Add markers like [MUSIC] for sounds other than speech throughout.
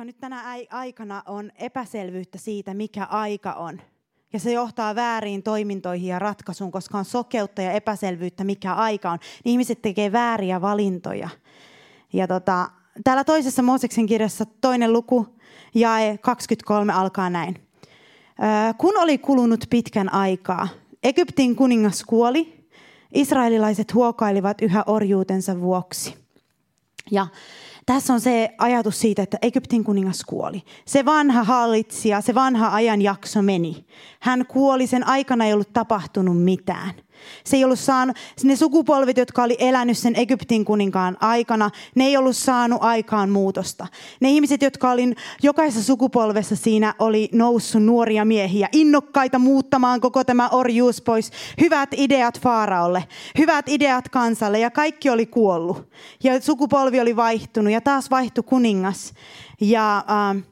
koska nyt tänä aikana on epäselvyyttä siitä, mikä aika on. Ja se johtaa väärin toimintoihin ja ratkaisuun, koska on sokeutta ja epäselvyyttä, mikä aika on. Niin ihmiset tekee vääriä valintoja. Ja tota, täällä toisessa Mooseksen kirjassa toinen luku, jae 23 alkaa näin. Kun oli kulunut pitkän aikaa, Egyptin kuningas kuoli, israelilaiset huokailivat yhä orjuutensa vuoksi. Ja tässä on se ajatus siitä, että Egyptin kuningas kuoli. Se vanha hallitsija, se vanha ajanjakso meni. Hän kuoli, sen aikana ei ollut tapahtunut mitään. Se ei ollut saanut, ne sukupolvet, jotka oli elänyt sen Egyptin kuninkaan aikana, ne ei ollut saanut aikaan muutosta. Ne ihmiset, jotka oli jokaisessa sukupolvessa siinä oli noussut nuoria miehiä, innokkaita muuttamaan koko tämä orjuus pois. Hyvät ideat Faaraolle, hyvät ideat kansalle ja kaikki oli kuollut. Ja sukupolvi oli vaihtunut ja taas vaihtui kuningas. Ja... Äh,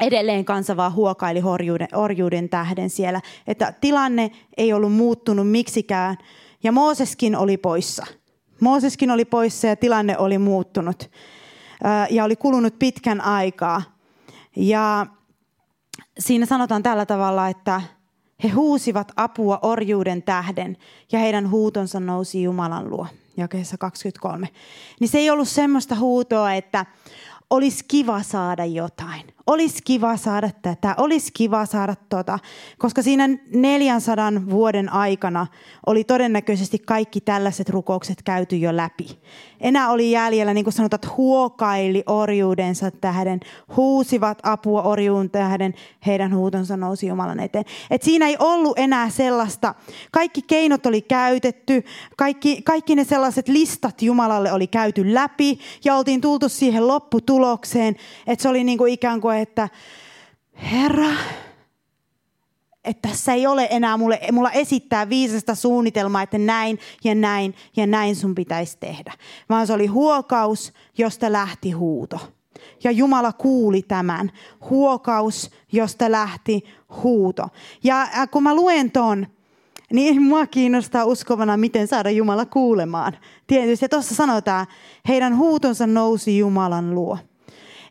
edelleen kansa vaan huokaili orjuuden, orjuuden tähden siellä. Että tilanne ei ollut muuttunut miksikään. Ja Mooseskin oli poissa. Mooseskin oli poissa ja tilanne oli muuttunut. Ja oli kulunut pitkän aikaa. Ja siinä sanotaan tällä tavalla, että he huusivat apua orjuuden tähden ja heidän huutonsa nousi Jumalan luo. Jakeessa 23. Niin se ei ollut semmoista huutoa, että olisi kiva saada jotain olisi kiva saada tätä, olisi kiva saada tota, koska siinä 400 vuoden aikana oli todennäköisesti kaikki tällaiset rukoukset käyty jo läpi. Enää oli jäljellä, niin kuin sanotaan, että huokaili orjuudensa tähden, huusivat apua orjuun tähden, heidän huutonsa nousi Jumalan eteen. Et siinä ei ollut enää sellaista, kaikki keinot oli käytetty, kaikki, kaikki ne sellaiset listat Jumalalle oli käyty läpi ja oltiin tultu siihen lopputulokseen, että se oli niin kuin ikään kuin että Herra, että tässä ei ole enää mulle, mulla esittää viisasta suunnitelmaa, että näin ja näin ja näin sun pitäisi tehdä. Vaan se oli huokaus, josta lähti huuto. Ja Jumala kuuli tämän. Huokaus, josta lähti huuto. Ja äh, kun mä luen ton, niin mua kiinnostaa uskovana, miten saada Jumala kuulemaan. Tietysti tuossa sanotaan, heidän huutonsa nousi Jumalan luo.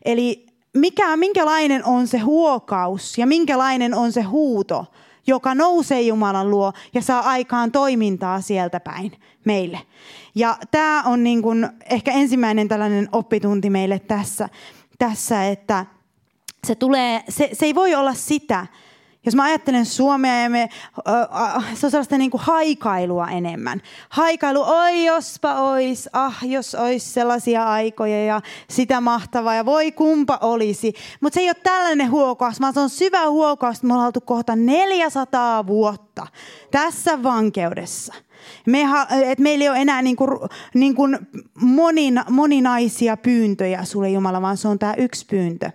Eli mikä, minkälainen on se huokaus ja minkälainen on se huuto, joka nousee Jumalan luo ja saa aikaan toimintaa sieltä päin meille. Ja tämä on niin kuin ehkä ensimmäinen tällainen oppitunti meille tässä, tässä että se, tulee, se, se ei voi olla sitä, jos mä ajattelen Suomea ja me, se on sellaista niin kuin haikailua enemmän. Haikailu, oi jospa ois, ah jos ois sellaisia aikoja ja sitä mahtavaa ja voi kumpa olisi. Mutta se ei ole tällainen huokaus, vaan se on syvä huokaus, että me ollaan oltu kohta 400 vuotta tässä vankeudessa. Me, et meillä ei ole enää niin kuin, niin kuin monin, moninaisia pyyntöjä sulle Jumala, vaan se on tämä yksi pyyntö.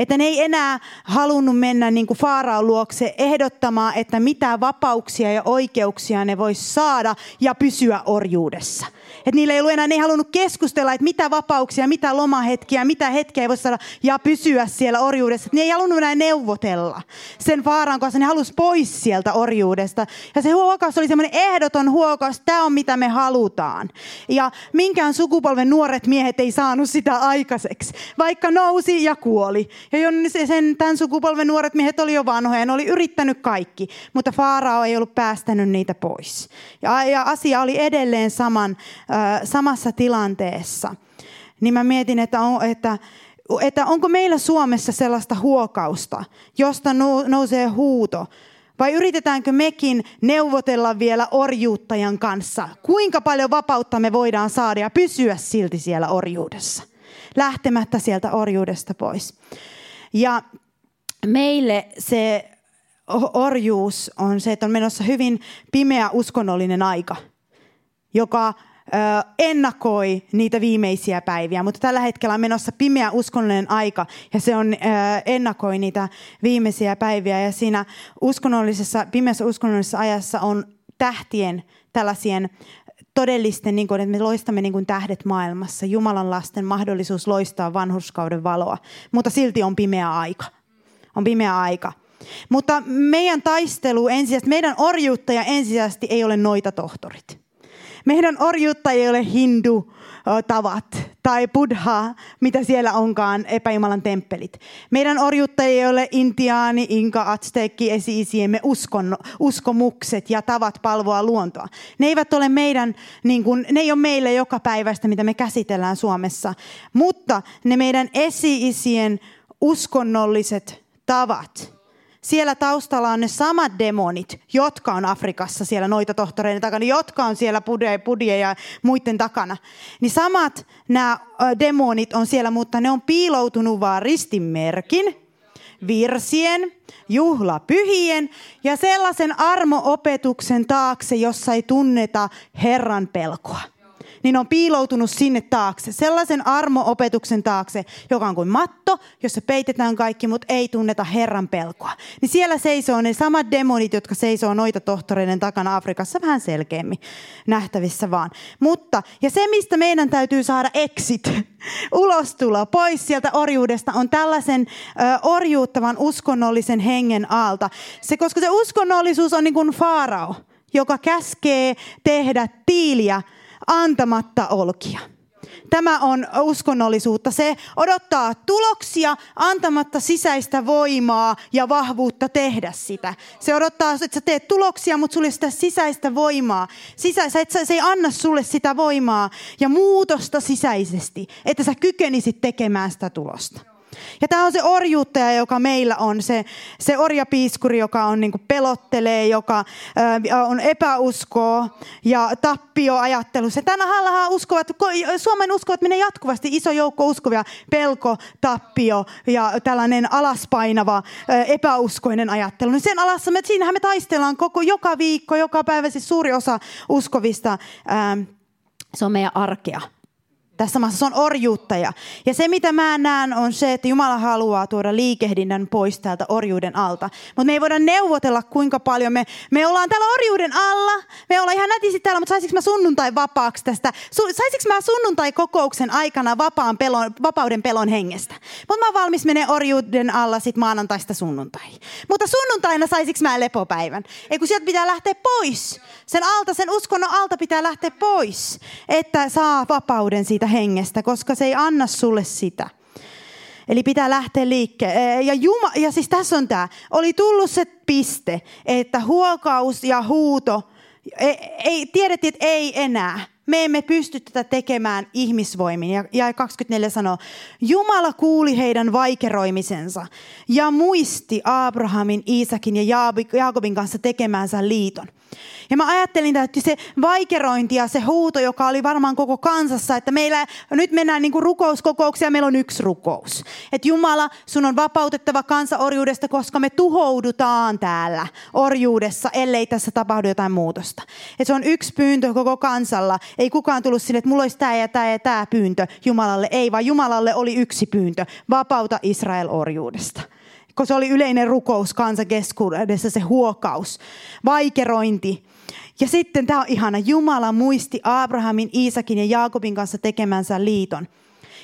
Että ne ei enää halunnut mennä niin kuin Faaraon luokse ehdottamaan, että mitä vapauksia ja oikeuksia ne vois saada ja pysyä orjuudessa. Että niillä ei ollut enää, ne ei halunnut keskustella, että mitä vapauksia, mitä lomahetkiä, mitä hetkeä voi saada ja pysyä siellä orjuudessa. Että ne ei halunnut enää neuvotella sen Faaraan kanssa, ne halusi pois sieltä orjuudesta. Ja se huokaus oli semmoinen ehdoton huokaus, tämä on mitä me halutaan. Ja minkään sukupolven nuoret miehet ei saanut sitä aikaiseksi, vaikka nousi ja kuoli. Ja sen, tämän sukupolven nuoret miehet oli jo vanhoja, ne oli yrittänyt kaikki, mutta Faarao ei ollut päästänyt niitä pois. Ja, ja asia oli edelleen saman, samassa tilanteessa. Niin mä mietin, että, on, että että onko meillä Suomessa sellaista huokausta, josta nousee huuto, vai yritetäänkö mekin neuvotella vielä orjuuttajan kanssa? Kuinka paljon vapautta me voidaan saada ja pysyä silti siellä orjuudessa? Lähtemättä sieltä orjuudesta pois. Ja meille se orjuus on se, että on menossa hyvin pimeä uskonnollinen aika, joka ennakoi niitä viimeisiä päiviä, mutta tällä hetkellä on menossa pimeä uskonnollinen aika ja se on ennakoi niitä viimeisiä päiviä ja siinä uskonnollisessa, pimeässä uskonnollisessa ajassa on tähtien tällaisien todellisten, niin kuin, että me loistamme niin kuin tähdet maailmassa, Jumalan lasten mahdollisuus loistaa vanhurskauden valoa, mutta silti on pimeä aika. On pimeä aika. Mutta meidän taistelu ensisijaisesti, meidän orjuuttaja ensisijaisesti ei ole noita tohtorit. Meidän orjuutta ei ole hindu tavat tai buddha, mitä siellä onkaan, epäjumalan temppelit. Meidän orjuttajia ei ole intiaani, inka, aztekki, esi-isiemme uskonno, uskomukset ja tavat palvoa luontoa. Ne eivät ole meidän, niin kuin, ne ei ole meille joka päivästä, mitä me käsitellään Suomessa. Mutta ne meidän esi-isien uskonnolliset tavat, siellä taustalla on ne samat demonit, jotka on Afrikassa siellä noita tohtoreiden takana, jotka on siellä pudie, pudie ja muiden takana. Niin samat nämä demonit on siellä, mutta ne on piiloutunut vaan ristinmerkin, virsien, juhlapyhien ja sellaisen armoopetuksen taakse, jossa ei tunneta Herran pelkoa niin on piiloutunut sinne taakse, sellaisen armoopetuksen taakse, joka on kuin matto, jossa peitetään kaikki, mutta ei tunneta Herran pelkoa. Niin siellä seisoo ne samat demonit, jotka seisoo noita tohtoreiden takana Afrikassa vähän selkeämmin nähtävissä vaan. Mutta, ja se mistä meidän täytyy saada exit, [LAUGHS] ulostulo pois sieltä orjuudesta, on tällaisen ö, orjuuttavan uskonnollisen hengen alta. Se, koska se uskonnollisuus on niin kuin faarao, joka käskee tehdä tiiliä antamatta olkia. Tämä on uskonnollisuutta. Se odottaa tuloksia antamatta sisäistä voimaa ja vahvuutta tehdä sitä. Se odottaa, että sä teet tuloksia, mutta sulle sitä sisäistä voimaa. Sisä, se, se ei anna sulle sitä voimaa ja muutosta sisäisesti, että sä kykenisit tekemään sitä tulosta. Ja tämä on se orjuuttaja, joka meillä on, se, se orjapiiskuri, joka on niin pelottelee, joka ää, on epäuskoa ja tappioajattelu. Se tänä hallahan uskovat, Suomen uskovat menee jatkuvasti iso joukko uskovia, pelko, tappio ja tällainen alaspainava ää, epäuskoinen ajattelu. Niin sen alassa, me, siinähän me taistellaan koko joka viikko, joka päivä, siis suuri osa uskovista, ää, se on meidän arkea tässä maassa. Se on orjuuttaja. Ja se, mitä mä näen, on se, että Jumala haluaa tuoda liikehdinnän pois täältä orjuuden alta. Mutta me ei voida neuvotella, kuinka paljon me, me ollaan täällä orjuuden alla. Me ollaan ihan nätisti täällä, mutta saisinko mä sunnuntai vapaaksi tästä? Saisinko mä sunnuntai-kokouksen aikana vapaan pelon, vapauden pelon hengestä? Mutta mä oon valmis menee orjuuden alla sit maanantaista sunnuntai. Mutta sunnuntaina saisinko mä lepopäivän? Ei kun sieltä pitää lähteä pois. Sen alta, sen uskonnon alta pitää lähteä pois, että saa vapauden siitä hengestä, koska se ei anna sulle sitä. Eli pitää lähteä liikkeelle. Ja, Juma, ja siis tässä on tämä. Oli tullut se piste, että huokaus ja huuto, ei, ei, tiedettiin, että ei enää. Me emme pysty tätä tekemään ihmisvoimin. Ja, ja 24 sanoo, Jumala kuuli heidän vaikeroimisensa ja muisti Abrahamin, Iisakin ja Jaakobin kanssa tekemäänsä liiton. Ja mä ajattelin, että se vaikerointi ja se huuto, joka oli varmaan koko kansassa, että meillä nyt mennään niin rukouskokouksia, meillä on yksi rukous. Että Jumala, sun on vapautettava kansa orjuudesta, koska me tuhoudutaan täällä orjuudessa, ellei tässä tapahdu jotain muutosta. Että se on yksi pyyntö koko kansalla. Ei kukaan tullut sille, että mulla olisi tämä ja tämä ja tämä pyyntö Jumalalle. Ei, vaan Jumalalle oli yksi pyyntö. Vapauta Israel orjuudesta kun se oli yleinen rukous kansakeskuudessa, se huokaus, vaikerointi. Ja sitten tämä on ihana, Jumala muisti Abrahamin, Iisakin ja Jaakobin kanssa tekemänsä liiton.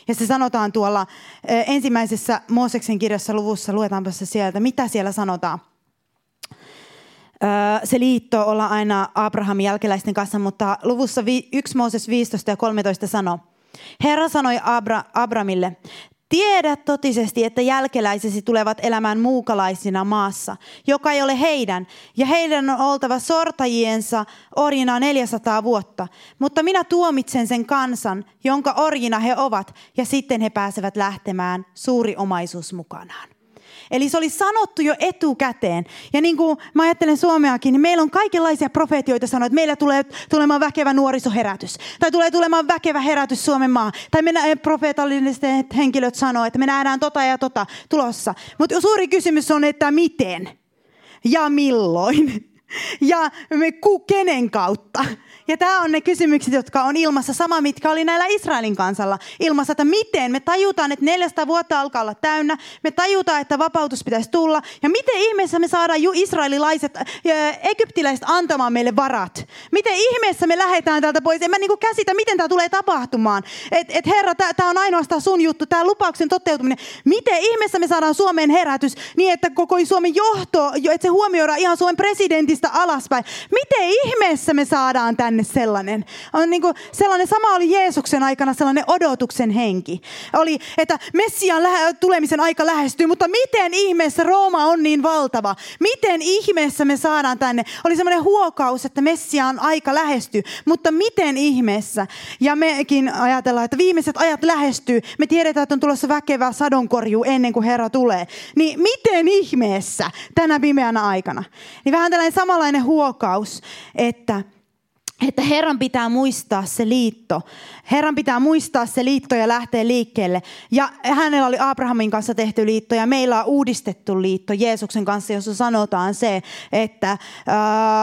Ja se sanotaan tuolla ensimmäisessä Mooseksen kirjassa luvussa, luetaanpa se sieltä, mitä siellä sanotaan. Se liitto olla aina Abrahamin jälkeläisten kanssa, mutta luvussa 1 Mooses 15 ja 13 sanoo, Herra sanoi Abra, Abramille, Tiedät totisesti, että jälkeläisesi tulevat elämään muukalaisina maassa, joka ei ole heidän, ja heidän on oltava sortajiensa orjina 400 vuotta. Mutta minä tuomitsen sen kansan, jonka orjina he ovat, ja sitten he pääsevät lähtemään suuri omaisuus mukanaan. Eli se oli sanottu jo etukäteen. Ja niin kuin mä ajattelen Suomeakin, niin meillä on kaikenlaisia profeetioita sanoa, että meillä tulee tulemaan väkevä nuorisoherätys. Tai tulee tulemaan väkevä herätys Suomen maa. Tai me profeetalliset henkilöt sanoo, että me nähdään tota ja tota tulossa. Mutta suuri kysymys on, että miten ja milloin [LAUGHS] ja me, kenen kautta. Ja tämä on ne kysymykset, jotka on ilmassa sama, mitkä oli näillä Israelin kansalla ilmassa, että miten me tajutaan, että 400 vuotta alkaa olla täynnä, me tajutaan, että vapautus pitäisi tulla, ja miten ihmeessä me saadaan ju israelilaiset, ja egyptiläiset antamaan meille varat? Miten ihmeessä me lähdetään täältä pois? En mä niinku käsitä, miten tämä tulee tapahtumaan. Et, et herra, tämä on ainoastaan sun juttu, tämä lupauksen toteutuminen. Miten ihmeessä me saadaan Suomeen herätys niin, että koko Suomen johto, että se huomioidaan ihan Suomen presidentistä alaspäin. Miten ihmeessä me saadaan tänne tänne sellainen. On niin kuin sellainen, sama oli Jeesuksen aikana sellainen odotuksen henki. Oli, että Messian lähe, tulemisen aika lähestyy, mutta miten ihmeessä Rooma on niin valtava? Miten ihmeessä me saadaan tänne? Oli sellainen huokaus, että Messiaan aika lähestyy, mutta miten ihmeessä? Ja mekin ajatellaan, että viimeiset ajat lähestyy. Me tiedetään, että on tulossa väkevä sadonkorju ennen kuin Herra tulee. Niin miten ihmeessä tänä pimeänä aikana? Niin vähän tällainen samanlainen huokaus, että että Herran pitää muistaa se liitto. Herran pitää muistaa se liitto ja lähteä liikkeelle. Ja hänellä oli Abrahamin kanssa tehty liitto ja meillä on uudistettu liitto Jeesuksen kanssa, jossa sanotaan se, että äh,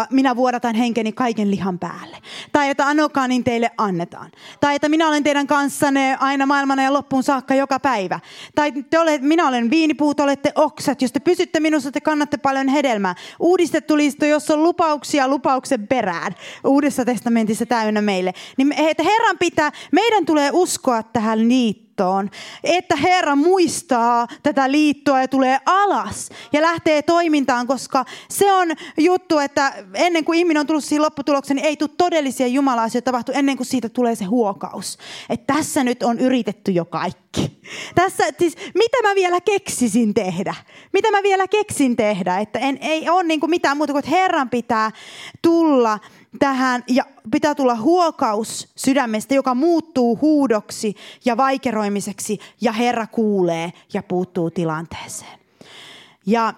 minä vuodatan henkeni kaiken lihan päälle. Tai että anokaa niin teille annetaan. Tai että minä olen teidän kanssanne aina maailmana ja loppuun saakka joka päivä. Tai te olet, minä olen viinipuut, olette oksat. Jos te pysytte minussa, te kannatte paljon hedelmää. Uudistettu liitto, jossa on lupauksia lupauksen perään. Uudessa Uudessa testamentissa täynnä meille. Niin että Herran pitää, meidän tulee uskoa tähän liittoon, että Herra muistaa tätä liittoa ja tulee alas ja lähtee toimintaan, koska se on juttu, että ennen kuin ihminen on tullut siihen lopputulokseen, niin ei tule todellisia jumala-asioita tapahtu ennen kuin siitä tulee se huokaus. Että tässä nyt on yritetty jo kaikki. Tässä, siis, mitä mä vielä keksisin tehdä? Mitä mä vielä keksin tehdä? Että en, ei ole niin kuin mitään muuta kuin, että Herran pitää tulla tähän ja pitää tulla huokaus sydämestä, joka muuttuu huudoksi ja vaikeroimiseksi ja Herra kuulee ja puuttuu tilanteeseen. Ja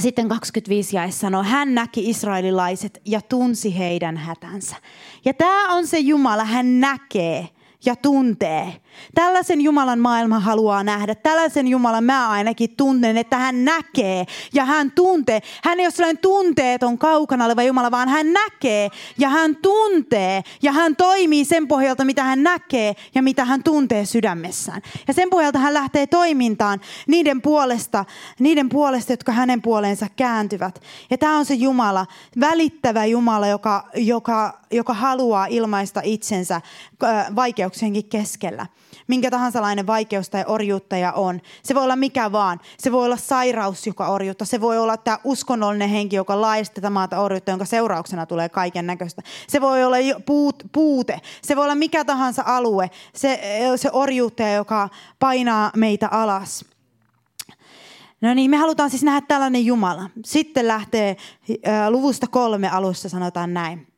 sitten 25 jae sanoo, hän näki israelilaiset ja tunsi heidän hätänsä. Ja tämä on se Jumala, hän näkee ja tuntee. Tällaisen Jumalan maailma haluaa nähdä. Tällaisen Jumalan mä ainakin tunnen, että hän näkee ja hän tuntee. Hän ei ole sellainen tunteeton kaukana oleva Jumala, vaan hän näkee ja hän tuntee. Ja hän toimii sen pohjalta, mitä hän näkee ja mitä hän tuntee sydämessään. Ja sen pohjalta hän lähtee toimintaan niiden puolesta, niiden puolesta jotka hänen puoleensa kääntyvät. Ja tämä on se Jumala, välittävä Jumala, joka, joka, joka haluaa ilmaista itsensä vaikeuksienkin keskellä minkä tahansa lainen vaikeus tai orjuuttaja on. Se voi olla mikä vaan. Se voi olla sairaus, joka orjuutta. Se voi olla tämä uskonnollinen henki, joka laista tätä maata orjuutta, jonka seurauksena tulee kaiken näköistä. Se voi olla puut, puute. Se voi olla mikä tahansa alue. Se, se orjuuttaja, joka painaa meitä alas. No niin, me halutaan siis nähdä tällainen Jumala. Sitten lähtee äh, luvusta kolme alussa sanotaan näin.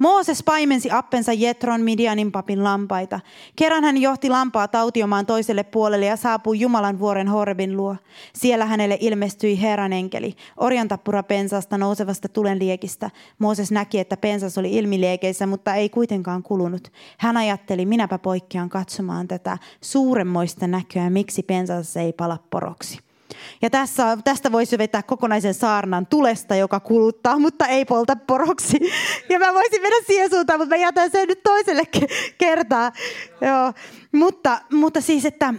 Mooses paimensi appensa Jetron Midianin papin lampaita. Kerran hän johti lampaa tautiomaan toiselle puolelle ja saapui Jumalan vuoren Horebin luo. Siellä hänelle ilmestyi Herran enkeli, orjantappura pensasta nousevasta tulenliekistä. Mooses näki, että pensas oli ilmiliekeissä, mutta ei kuitenkaan kulunut. Hän ajatteli, minäpä poikkean katsomaan tätä suuremmoista näköä, miksi pensas ei pala poroksi. Ja tässä, tästä voisi vetää kokonaisen saarnan tulesta, joka kuluttaa, mutta ei polta poroksi. Ja mä voisin mennä siihen suuntaan, mutta mä jätän sen nyt toiselle kertaa. Joo. Mutta, mutta siis, että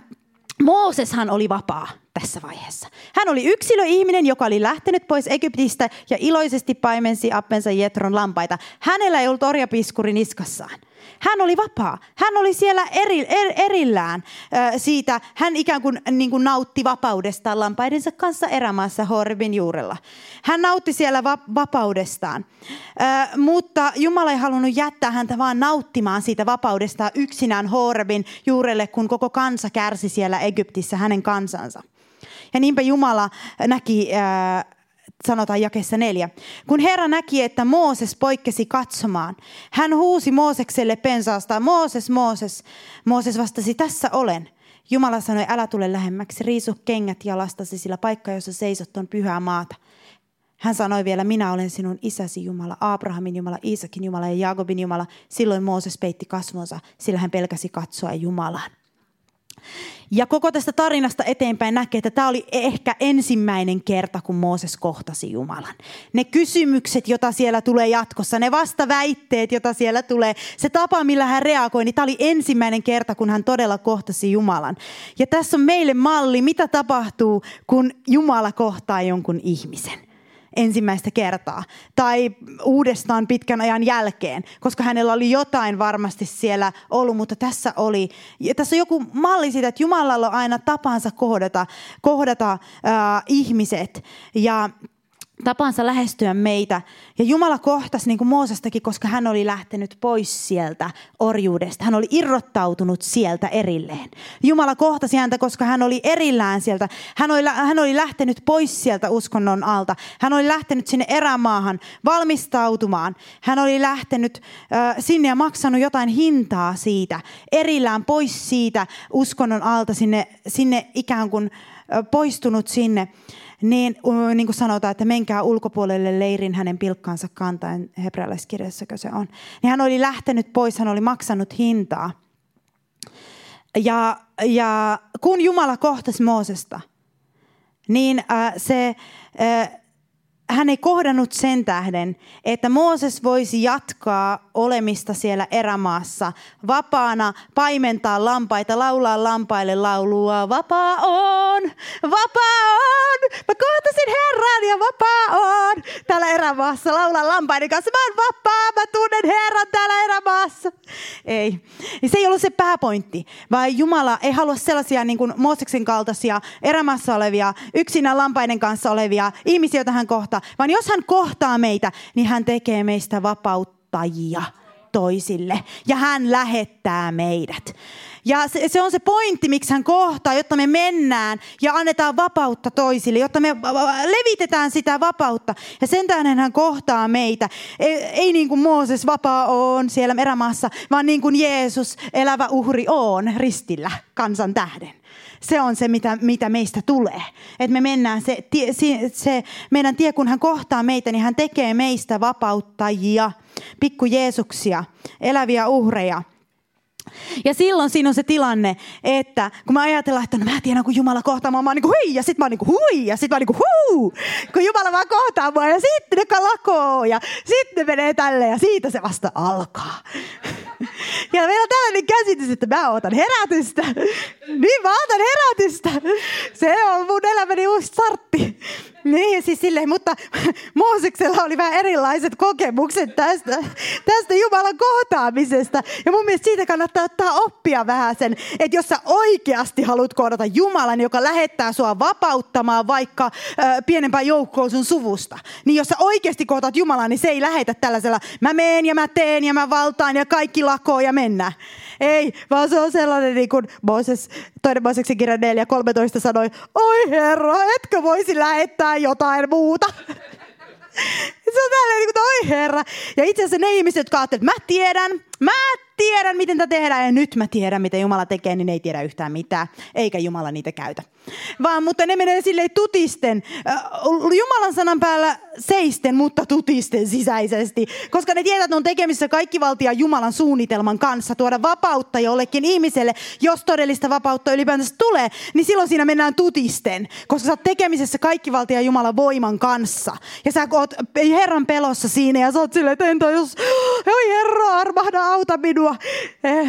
Mooseshan oli vapaa tässä vaiheessa. Hän oli yksilöihminen, joka oli lähtenyt pois Egyptistä ja iloisesti paimensi appensa Jetron lampaita. Hänellä ei ollut orjapiskuri niskassaan. Hän oli vapaa. Hän oli siellä eri, er, erillään äh, siitä. Hän ikään kuin, niin kuin nautti vapaudestaan lampaidensa kanssa erämaassa Horbin juurella. Hän nautti siellä va- vapaudestaan. Äh, mutta Jumala ei halunnut jättää häntä vaan nauttimaan siitä vapaudestaan yksinään Horbin juurelle, kun koko kansa kärsi siellä Egyptissä hänen kansansa. Ja niinpä Jumala näki äh, sanotaan jakessa neljä. Kun Herra näki, että Mooses poikkesi katsomaan, hän huusi Moosekselle pensaasta, Mooses, Mooses. Mooses vastasi, tässä olen. Jumala sanoi, älä tule lähemmäksi, riisu kengät jalastasi, sillä paikka, jossa seisot on pyhää maata. Hän sanoi vielä, minä olen sinun isäsi Jumala, Abrahamin Jumala, Iisakin Jumala ja Jaakobin Jumala. Silloin Mooses peitti kasvonsa, sillä hän pelkäsi katsoa Jumalaan. Ja koko tästä tarinasta eteenpäin näkee, että tämä oli ehkä ensimmäinen kerta, kun Mooses kohtasi Jumalan. Ne kysymykset, joita siellä tulee jatkossa, ne vastaväitteet, joita siellä tulee, se tapa, millä hän reagoi, niin tämä oli ensimmäinen kerta, kun hän todella kohtasi Jumalan. Ja tässä on meille malli, mitä tapahtuu, kun Jumala kohtaa jonkun ihmisen ensimmäistä kertaa tai uudestaan pitkän ajan jälkeen, koska hänellä oli jotain varmasti siellä ollut, mutta tässä oli, ja tässä on joku malli siitä, että Jumalalla on aina tapansa kohdata, kohdata äh, ihmiset. Ja tapansa lähestyä meitä. Ja Jumala kohtasi niin kuin Moosestakin, koska hän oli lähtenyt pois sieltä orjuudesta. Hän oli irrottautunut sieltä erilleen. Jumala kohtasi häntä, koska hän oli erillään sieltä. Hän oli, hän oli lähtenyt pois sieltä uskonnon alta. Hän oli lähtenyt sinne erämaahan valmistautumaan. Hän oli lähtenyt äh, sinne ja maksanut jotain hintaa siitä. Erillään pois siitä uskonnon alta sinne, sinne ikään kuin äh, poistunut sinne niin, niin kuin sanotaan, että menkää ulkopuolelle leirin hänen pilkkaansa kantaen, hebrealaiskirjassako se on. Niin hän oli lähtenyt pois, hän oli maksanut hintaa. Ja, ja kun Jumala kohtasi Moosesta, niin äh, se, äh, hän ei kohdannut sen tähden, että Mooses voisi jatkaa olemista siellä erämaassa, vapaana paimentaa lampaita, laulaa lampaille laulua, vapaa on, vapaa on, mä kohtasin Herran ja vapaa on. Täällä erämaassa laulaa lampaiden kanssa, mä oon vapaa, mä tunnen Herran. Ei, se ei ollut se pääpointti, vaan Jumala ei halua sellaisia niin kuin Mooseksen kaltaisia erämaassa olevia, yksinä lampaiden kanssa olevia ihmisiä, joita hän kohtaa, vaan jos hän kohtaa meitä, niin hän tekee meistä vapauttajia toisille ja hän lähettää meidät. Ja se, se on se pointti, miksi hän kohtaa, jotta me mennään ja annetaan vapautta toisille, jotta me levitetään sitä vapautta. Ja sen tähden hän kohtaa meitä. Ei, ei niin kuin Mooses vapaa on siellä erämaassa, vaan niin kuin Jeesus elävä uhri on ristillä kansan tähden se on se, mitä, mitä meistä tulee. Että me mennään se, se, se meidän tie, kun hän kohtaa meitä, niin hän tekee meistä vapauttajia, pikku Jeesuksia, eläviä uhreja. Ja silloin siinä on se tilanne, että kun mä ajatellaan, että no mä tiedän, kun Jumala kohtaa mua, mä oon niin kuin hui, ja sit mä oon niin kuin hui, ja sit mä oon niin kuin huu, kun Jumala vaan kohtaa mua, ja sitten ne lakoo, ja sitten ne menee tälle, ja siitä se vasta alkaa. [LAUGHS] Ja meillä on tällainen käsitys, että mä otan herätystä. Niin mä otan herätystä. Se on mun elämäni uusi startti. Niin, siis silleen, mutta Mooseksella oli vähän erilaiset kokemukset tästä, tästä Jumalan kohtaamisesta. Ja mun mielestä siitä kannattaa ottaa oppia vähän sen, että jos sä oikeasti haluat kohdata Jumalan, joka lähettää sua vapauttamaan vaikka ö, pienempään joukkoon sun suvusta, niin jos sä oikeasti kohdat Jumalan, niin se ei lähetä tällaisella, mä meen ja mä teen ja mä valtaan ja kaikki lakoo ja mennä. Ei, vaan se on sellainen niin kuin Mooses, toinen Mooseksen kirja 4, 13 sanoi, oi herra, etkö voisi lähettää jotain muuta? [LAUGHS] Se on tälleen niin kuin, oi herra. Ja itse asiassa ne ihmiset, jotka ajattelevat, että mä tiedän, mä tiedän, miten tätä tehdään ja nyt mä tiedän, mitä Jumala tekee, niin ei tiedä yhtään mitään, eikä Jumala niitä käytä. Vaan, mutta ne menee silleen tutisten, Jumalan sanan päällä seisten, mutta tutisten sisäisesti, koska ne tietää, että on tekemisissä kaikkivaltia Jumalan suunnitelman kanssa, tuoda vapautta jollekin ihmiselle, jos todellista vapautta ylipäätänsä tulee, niin silloin siinä mennään tutisten, koska sä oot tekemisessä kaikkivaltia Jumalan voiman kanssa. Ja sä oot Herran pelossa siinä ja sä oot silleen, että entä jos, oi Herra, armahda, auta minua. Eh,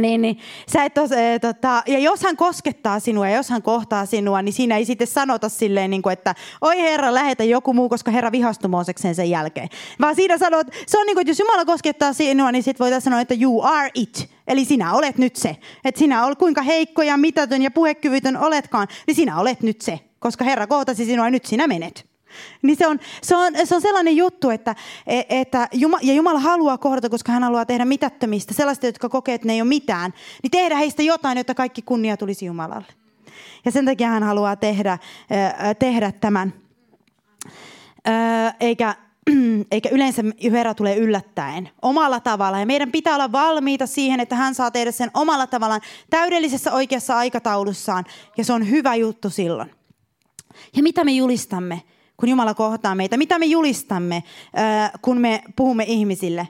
niin, niin. Sä et tos, eh, tota, ja jos hän koskettaa sinua ja jos hän kohtaa sinua, niin siinä ei sitten sanota silleen, niin kuin, että oi Herra, lähetä joku muu, koska Herra vihastui Moosekseen sen jälkeen. Vaan siinä sanot, se on niin kuin, että jos Jumala koskettaa sinua, niin sitten voitaisiin sanoa, että you are it. Eli sinä olet nyt se. Että sinä olet kuinka heikko ja mitätön ja puhekyvytön oletkaan, niin sinä olet nyt se. Koska Herra kohtasi sinua ja nyt sinä menet. Niin se on, se, on, se on sellainen juttu, että, että Jumala, ja Jumala haluaa kohdata, koska hän haluaa tehdä mitättömistä, sellaista, jotka kokee, että ne ei ole mitään, niin tehdä heistä jotain, jotta kaikki kunnia tulisi Jumalalle. Ja sen takia hän haluaa tehdä, tehdä tämän. Eikä, [CLEARS THROAT] eikä yleensä Herra tule yllättäen omalla tavalla. Ja meidän pitää olla valmiita siihen, että hän saa tehdä sen omalla tavallaan täydellisessä oikeassa aikataulussaan. Ja se on hyvä juttu silloin. Ja mitä me julistamme? Kun Jumala kohtaa meitä. Mitä me julistamme, kun me puhumme ihmisille?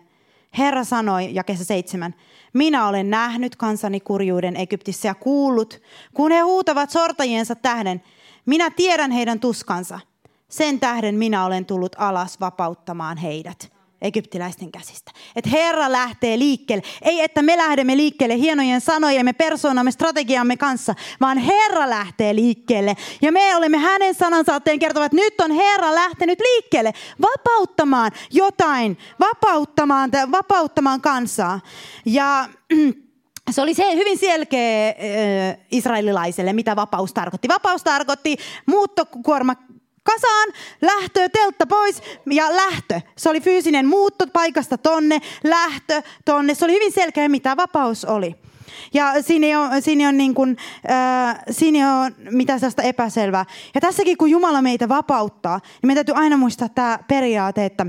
Herra sanoi, jakessa seitsemän, minä olen nähnyt kansani kurjuuden Egyptissä ja kuullut, kun he huutavat sortajiensa tähden. Minä tiedän heidän tuskansa. Sen tähden minä olen tullut alas vapauttamaan heidät egyptiläisten käsistä. Että Herra lähtee liikkeelle. Ei, että me lähdemme liikkeelle hienojen sanojemme, persoonamme, strategiamme kanssa, vaan Herra lähtee liikkeelle. Ja me olemme hänen sanansaatteen kertovat, että nyt on Herra lähtenyt liikkeelle vapauttamaan jotain, vapauttamaan, vapauttamaan kansaa. Ja [CLEARS THROAT] se oli se hyvin selkeä äh, israelilaiselle, mitä vapaus tarkoitti. Vapaus tarkoitti muuttokuorma kasaan, lähtö, teltta pois ja lähtö. Se oli fyysinen muutto paikasta tonne, lähtö tonne. Se oli hyvin selkeä, mitä vapaus oli. Ja siinä ole, siinä on, niin kuin, äh, siinä ole mitään sellaista epäselvää. Ja tässäkin, kun Jumala meitä vapauttaa, niin meidän täytyy aina muistaa tämä periaate, että,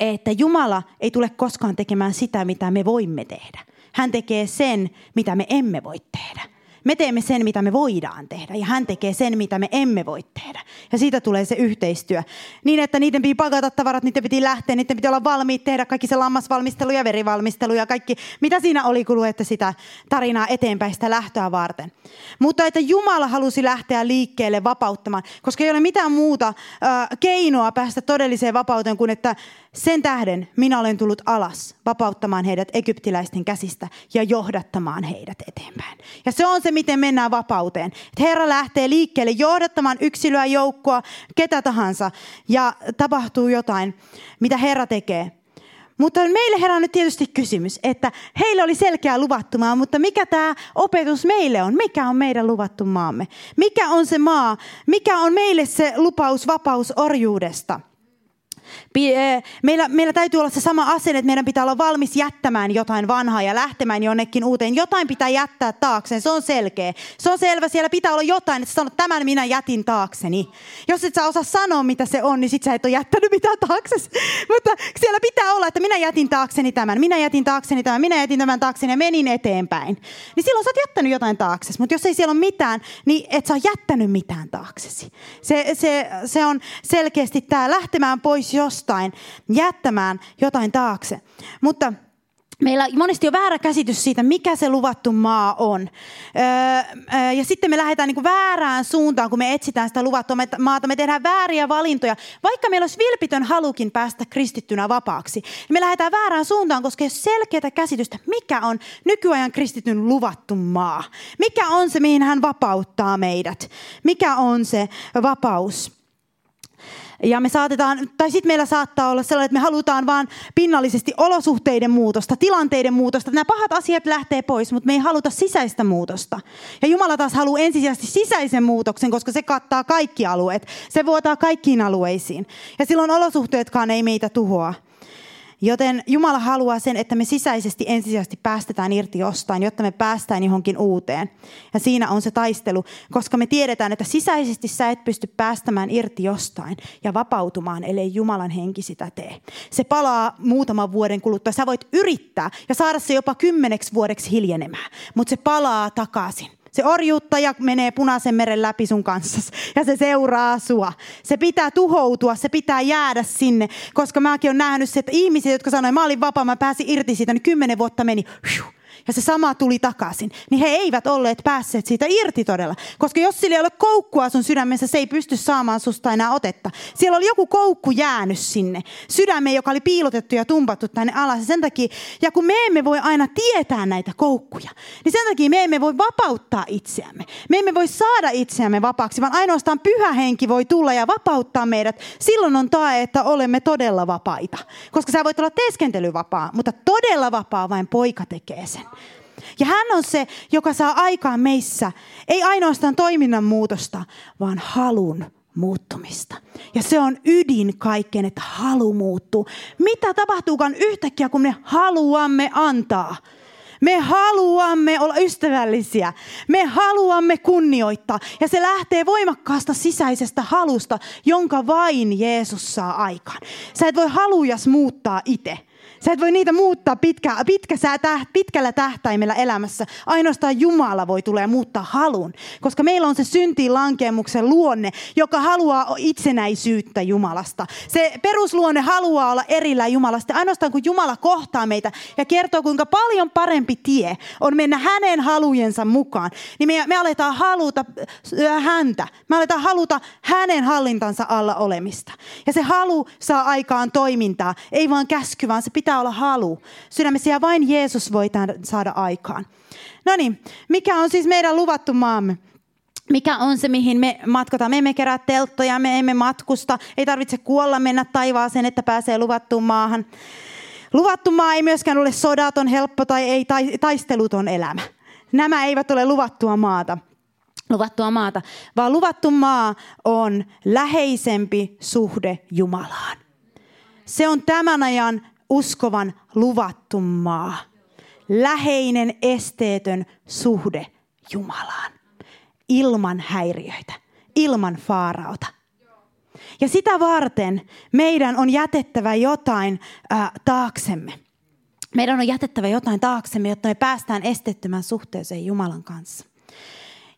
että Jumala ei tule koskaan tekemään sitä, mitä me voimme tehdä. Hän tekee sen, mitä me emme voi tehdä. Me teemme sen, mitä me voidaan tehdä, ja hän tekee sen, mitä me emme voi tehdä. Ja siitä tulee se yhteistyö. Niin, että niiden piti pakata tavarat, niiden piti lähteä, niiden piti olla valmiit tehdä kaikki se lammasvalmistelu ja verivalmistelu ja kaikki, mitä siinä oli, kun luette sitä tarinaa eteenpäin sitä lähtöä varten. Mutta että Jumala halusi lähteä liikkeelle vapauttamaan, koska ei ole mitään muuta äh, keinoa päästä todelliseen vapauteen kuin, että sen tähden minä olen tullut alas vapauttamaan heidät egyptiläisten käsistä ja johdattamaan heidät eteenpäin. Ja se on se, miten mennään vapauteen. Että Herra lähtee liikkeelle johdattamaan yksilöä, joukkoa, ketä tahansa ja tapahtuu jotain, mitä Herra tekee. Mutta meille herää nyt tietysti kysymys, että heille oli selkeä luvattu maa, mutta mikä tämä opetus meille on? Mikä on meidän luvattu maamme? Mikä on se maa? Mikä on meille se lupaus vapaus orjuudesta? Eh, meillä, meillä täytyy olla se sama asenne, että meidän pitää olla valmis jättämään jotain vanhaa ja lähtemään jonnekin uuteen. Jotain pitää jättää taakseen, se on selkeä. Se on selvä, siellä pitää olla jotain, että sanot, tämän minä jätin taakseni. Jos et sä osaa sanoa, mitä se on, niin sit sä et ole jättänyt mitään taakse. [LAUGHS] Mutta siellä pitää olla, että minä jätin taakseni tämän, minä jätin taakseni tämän, minä jätin tämän taakseni ja menin eteenpäin. Niin silloin sä oot jättänyt jotain taaksesi. Mutta jos ei siellä ole mitään, niin et sä ole jättänyt mitään taaksesi. Se, se, se on selkeästi tämä lähtemään pois jostain, jättämään jotain taakse. Mutta meillä monesti on väärä käsitys siitä, mikä se luvattu maa on. Öö, ja sitten me lähdetään niin väärään suuntaan, kun me etsitään sitä luvattua maata. Me tehdään vääriä valintoja. Vaikka meillä olisi vilpitön halukin päästä kristittynä vapaaksi, me lähdetään väärään suuntaan, koska ei ole selkeää käsitystä, mikä on nykyajan kristityn luvattu maa. Mikä on se, mihin hän vapauttaa meidät? Mikä on se vapaus? Ja me saatetaan, tai sitten meillä saattaa olla sellainen, että me halutaan vaan pinnallisesti olosuhteiden muutosta, tilanteiden muutosta. Nämä pahat asiat lähtee pois, mutta me ei haluta sisäistä muutosta. Ja Jumala taas haluaa ensisijaisesti sisäisen muutoksen, koska se kattaa kaikki alueet. Se vuotaa kaikkiin alueisiin. Ja silloin olosuhteetkaan ei meitä tuhoa. Joten Jumala haluaa sen, että me sisäisesti ensisijaisesti päästetään irti jostain, jotta me päästään johonkin uuteen. Ja siinä on se taistelu, koska me tiedetään, että sisäisesti sä et pysty päästämään irti jostain ja vapautumaan, ellei Jumalan henki sitä tee. Se palaa muutaman vuoden kuluttua. Sä voit yrittää ja saada se jopa kymmeneksi vuodeksi hiljenemään, mutta se palaa takaisin. Se orjuuttaja menee punaisen meren läpi sun kanssa. Ja se seuraa sua. Se pitää tuhoutua, se pitää jäädä sinne, koska mäkin olen nähnyt se, että ihmiset, jotka sanoivat, mä olin vapaa, mä pääsin irti siitä, niin kymmenen vuotta meni ja se sama tuli takaisin, niin he eivät olleet päässeet siitä irti todella. Koska jos sillä ei ole koukkua sun sydämessä, se ei pysty saamaan susta enää otetta. Siellä oli joku koukku jäänyt sinne, sydämeen, joka oli piilotettu ja tumpattu tänne alas. Ja sen takia, ja kun me emme voi aina tietää näitä koukkuja, niin sen takia me emme voi vapauttaa itseämme. Me emme voi saada itseämme vapaaksi, vaan ainoastaan pyhä henki voi tulla ja vapauttaa meidät. Silloin on tae, että olemme todella vapaita. Koska sä voit olla teeskentelyvapaa, mutta todella vapaa vain poika tekee sen. Ja hän on se, joka saa aikaan meissä, ei ainoastaan toiminnan muutosta, vaan halun muuttumista. Ja se on ydin kaikkeen, että halu muuttuu. Mitä tapahtuukaan yhtäkkiä, kun me haluamme antaa? Me haluamme olla ystävällisiä. Me haluamme kunnioittaa. Ja se lähtee voimakkaasta sisäisestä halusta, jonka vain Jeesus saa aikaan. Sä et voi halujas muuttaa itse. Sä et voi niitä muuttaa pitkä, pitkä, täht, pitkällä tähtäimellä elämässä. Ainoastaan Jumala voi tulee muuttaa halun. Koska meillä on se syntiin lankemuksen luonne, joka haluaa itsenäisyyttä Jumalasta. Se perusluonne haluaa olla erillä Jumalasta. Ainoastaan kun Jumala kohtaa meitä ja kertoo, kuinka paljon parempi tie on mennä hänen halujensa mukaan, niin me, me aletaan haluta äh, häntä. Me aletaan haluta hänen hallintansa alla olemista. Ja se halu saa aikaan toimintaa, ei vaan käsky, vaan se pitää pitää olla halu sydämessä ja vain Jeesus voi tämän saada aikaan. No niin, mikä on siis meidän luvattu maamme? Mikä on se, mihin me matkataan? Me emme kerää telttoja, me emme matkusta. Ei tarvitse kuolla mennä taivaaseen, että pääsee luvattuun maahan. Luvattu maa ei myöskään ole sodaton, helppo tai ei taisteluton elämä. Nämä eivät ole luvattua maata. luvattua maata, vaan luvattu maa on läheisempi suhde Jumalaan. Se on tämän ajan uskovan luvattu maa. Läheinen, esteetön suhde Jumalaan. Ilman häiriöitä, ilman faaraota. Ja sitä varten meidän on jätettävä jotain äh, taaksemme. Meidän on jätettävä jotain taaksemme, jotta me päästään estettömän suhteeseen Jumalan kanssa.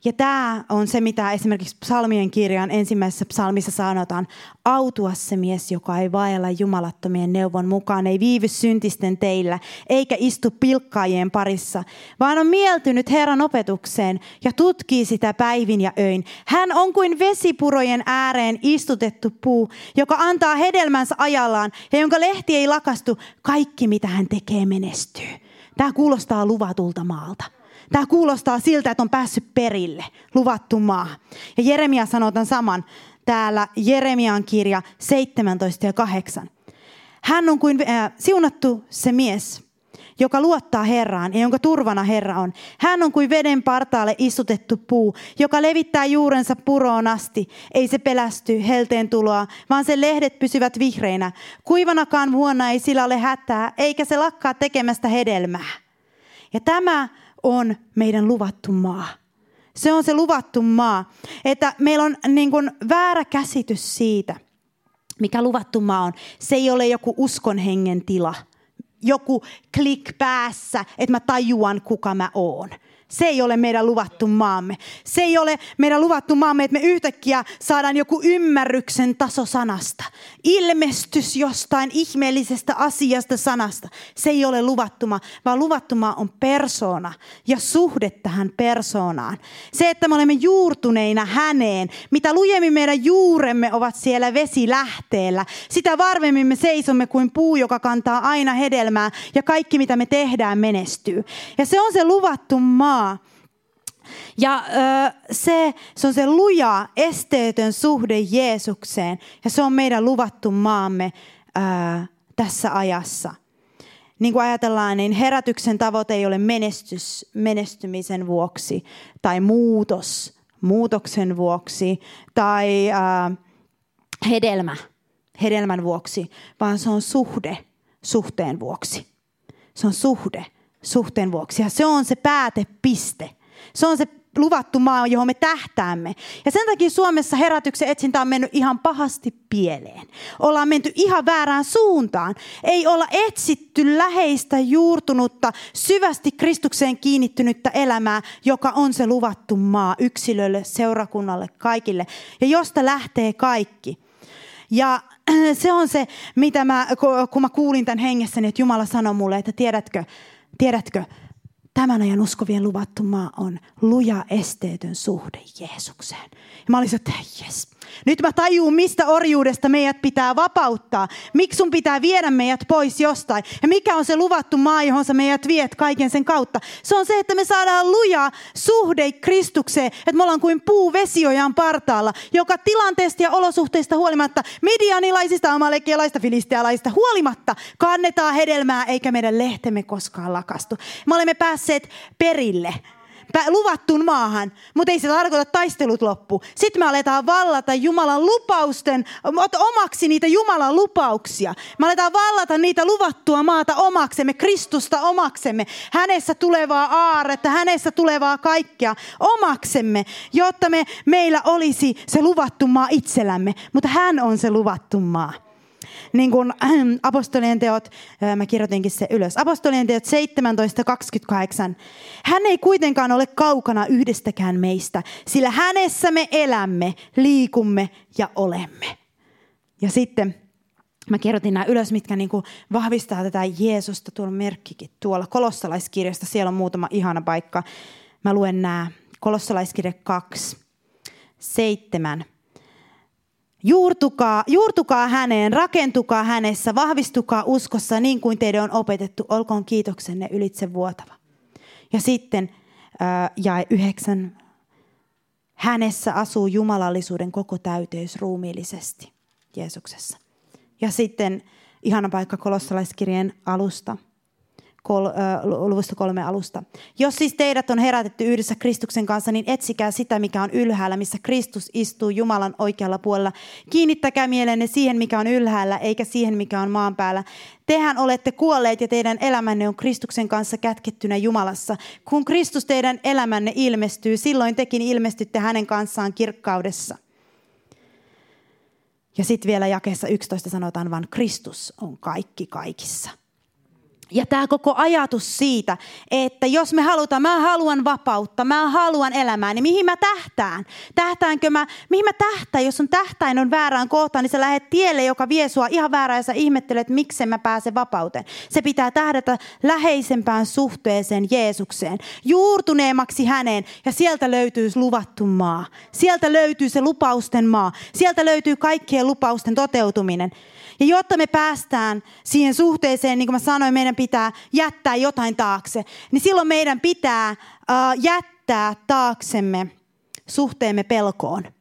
Ja tämä on se, mitä esimerkiksi psalmien kirjan ensimmäisessä psalmissa sanotaan. Autua se mies, joka ei vaella jumalattomien neuvon mukaan, ei viivy syntisten teillä, eikä istu pilkkaajien parissa, vaan on mieltynyt Herran opetukseen ja tutkii sitä päivin ja öin. Hän on kuin vesipurojen ääreen istutettu puu, joka antaa hedelmänsä ajallaan ja jonka lehti ei lakastu. Kaikki, mitä hän tekee, menestyy. Tämä kuulostaa luvatulta maalta. Tämä kuulostaa siltä, että on päässyt perille, luvattu maa. Ja Jeremia sanoo tämän saman täällä Jeremian kirja 17 ja 8. Hän on kuin äh, siunattu se mies, joka luottaa Herraan ja jonka turvana Herra on. Hän on kuin veden partaalle istutettu puu, joka levittää juurensa puroon asti. Ei se pelästy helteen tuloa, vaan sen lehdet pysyvät vihreinä. Kuivanakaan vuonna ei sillä ole hätää, eikä se lakkaa tekemästä hedelmää. Ja tämä on meidän luvattu maa. Se on se luvattu maa. Että meillä on niin kuin väärä käsitys siitä, mikä luvattu maa on. Se ei ole joku uskon hengen tila. Joku klik päässä, että mä tajuan, kuka mä oon. Se ei ole meidän luvattu maamme. Se ei ole meidän luvattu maamme, että me yhtäkkiä saadaan joku ymmärryksen taso sanasta. Ilmestys jostain ihmeellisestä asiasta sanasta. Se ei ole luvattuma, vaan luvattuma on persona ja suhde tähän persoonaan. Se, että me olemme juurtuneina häneen, mitä lujemmin meidän juuremme ovat siellä vesilähteellä, sitä varvemmin me seisomme kuin puu, joka kantaa aina hedelmää ja kaikki mitä me tehdään menestyy. Ja se on se luvattu maa maa. Ja ö, se, se on se luja, esteetön suhde Jeesukseen. Ja se on meidän luvattu maamme ö, tässä ajassa. Niin kuin ajatellaan, niin herätyksen tavoite ei ole menestys, menestymisen vuoksi tai muutos, muutoksen vuoksi tai ö, hedelmä, hedelmän vuoksi, vaan se on suhde suhteen vuoksi. Se on suhde suhteen vuoksi. Ja se on se päätepiste. Se on se luvattu maa, johon me tähtäämme. Ja sen takia Suomessa herätyksen etsintä on mennyt ihan pahasti pieleen. Ollaan menty ihan väärään suuntaan. Ei olla etsitty läheistä, juurtunutta, syvästi Kristukseen kiinnittynyttä elämää, joka on se luvattu maa yksilölle, seurakunnalle, kaikille. Ja josta lähtee kaikki. Ja [CLEARS THROAT] se on se, mitä mä, kun mä kuulin tämän hengessäni, että Jumala sanoi mulle, että tiedätkö, Tiedätkö, tämän ajan uskovien luvattu maa on luja esteetön suhde Jeesukseen. Ja mä olisin, että yes, nyt mä tajuun, mistä orjuudesta meidät pitää vapauttaa. Miksi sun pitää viedä meidät pois jostain? Ja mikä on se luvattu maa, johon sä meidät viet kaiken sen kautta? Se on se, että me saadaan luja suhde Kristukseen. Että me ollaan kuin puu vesiojan partaalla, joka tilanteesta ja olosuhteista huolimatta, medianilaisista, amalekialaista, filistealaista huolimatta, kannetaan hedelmää eikä meidän lehtemme koskaan lakastu. Me olemme päässeet perille luvattuun maahan, mutta ei se tarkoita taistelut loppu. Sitten me aletaan vallata Jumalan lupausten, omaksi niitä Jumalan lupauksia. Me aletaan vallata niitä luvattua maata omaksemme, Kristusta omaksemme, hänessä tulevaa aaretta, hänessä tulevaa kaikkea omaksemme, jotta me, meillä olisi se luvattu maa itsellämme. Mutta hän on se luvattu maa niin kuin äh, apostolien teot, äh, mä kirjoitinkin se ylös, apostolien teot 17.28. Hän ei kuitenkaan ole kaukana yhdestäkään meistä, sillä hänessä me elämme, liikumme ja olemme. Ja sitten mä kirjoitin nämä ylös, mitkä niin kuin vahvistaa tätä Jeesusta, tuolla merkkikin tuolla kolossalaiskirjasta, siellä on muutama ihana paikka. Mä luen nämä, kolossalaiskirja 2, 7 Juurtukaa, juurtukaa häneen, rakentukaa hänessä, vahvistukaa uskossa niin kuin teidän on opetettu. Olkoon kiitoksenne ylitse vuotava. Ja sitten äh, jae yhdeksän. Hänessä asuu jumalallisuuden koko täyteys ruumiillisesti Jeesuksessa. Ja sitten ihana paikka kolossalaiskirjeen alusta. Kol, luvusta kolme alusta. Jos siis teidät on herätetty yhdessä Kristuksen kanssa, niin etsikää sitä, mikä on ylhäällä, missä Kristus istuu Jumalan oikealla puolella. Kiinnittäkää mielenne siihen, mikä on ylhäällä, eikä siihen, mikä on maan päällä. Tehän olette kuolleet ja teidän elämänne on Kristuksen kanssa kätkettynä Jumalassa. Kun Kristus teidän elämänne ilmestyy, silloin tekin ilmestytte hänen kanssaan kirkkaudessa. Ja sitten vielä jakeessa 11 sanotaan, vaan Kristus on kaikki kaikissa. Ja tämä koko ajatus siitä, että jos me halutaan, mä haluan vapautta, mä haluan elämää, niin mihin mä tähtään? Tähtäänkö mä, mihin mä tähtään? Jos on tähtäin on väärään kohtaan, niin sä lähdet tielle, joka vie sua ihan väärään ja sä ihmettelet, miksi mä pääsen vapauteen. Se pitää tähdätä läheisempään suhteeseen Jeesukseen, juurtuneemmaksi häneen ja sieltä löytyy luvattu maa. Sieltä löytyy se lupausten maa. Sieltä löytyy kaikkien lupausten toteutuminen. Ja jotta me päästään siihen suhteeseen, niin kuin mä sanoin, meidän pitää jättää jotain taakse, niin silloin meidän pitää uh, jättää taaksemme suhteemme pelkoon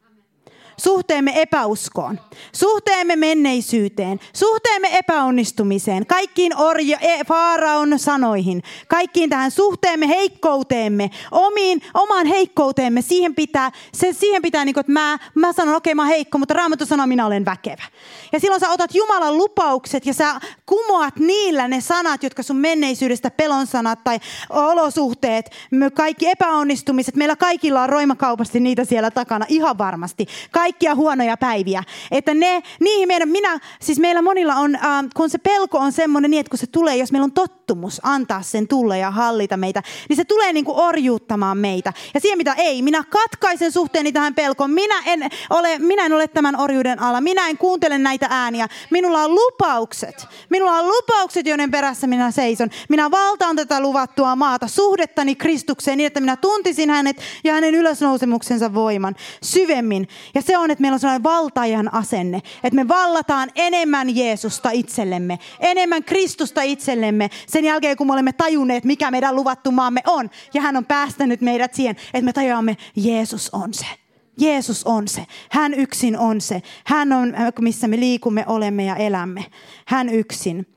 suhteemme epäuskoon, suhteemme menneisyyteen, suhteemme epäonnistumiseen, kaikkiin orja, e, Faaraon sanoihin, kaikkiin tähän suhteemme heikkouteemme, omiin, omaan heikkouteemme, siihen pitää, se, siihen pitää niin kuin, että mä, mä sanon, okei okay, mä heikko, mutta Raamattu sanoo, minä olen väkevä. Ja silloin sä otat Jumalan lupaukset ja sä kumoat niillä ne sanat, jotka sun menneisyydestä, pelon sanat tai olosuhteet, kaikki epäonnistumiset, meillä kaikilla on roimakaupasti niitä siellä takana, ihan varmasti. Kaikki kaikkia huonoja päiviä. Että ne, niihin meidän, minä, siis meillä monilla on, äh, kun se pelko on semmoinen niin, että kun se tulee, jos meillä on tottumus antaa sen tulla ja hallita meitä, niin se tulee niin kuin orjuuttamaan meitä. Ja siihen mitä ei, minä katkaisen suhteeni tähän pelkoon. Minä en ole, minä en ole tämän orjuuden alla. Minä en kuuntele näitä ääniä. Minulla on lupaukset. Minulla on lupaukset, joiden perässä minä seison. Minä valtaan tätä luvattua maata, suhdettani Kristukseen niin, että minä tuntisin hänet ja hänen ylösnousemuksensa voiman syvemmin. Ja se on, että meillä on sellainen valtajan asenne, että me vallataan enemmän Jeesusta itsellemme, enemmän Kristusta itsellemme sen jälkeen, kun me olemme tajunneet, mikä meidän luvattu maamme on. Ja hän on päästänyt meidät siihen, että me tajuamme, Jeesus on se. Jeesus on se. Hän yksin on se. Hän on, missä me liikumme, olemme ja elämme. Hän yksin.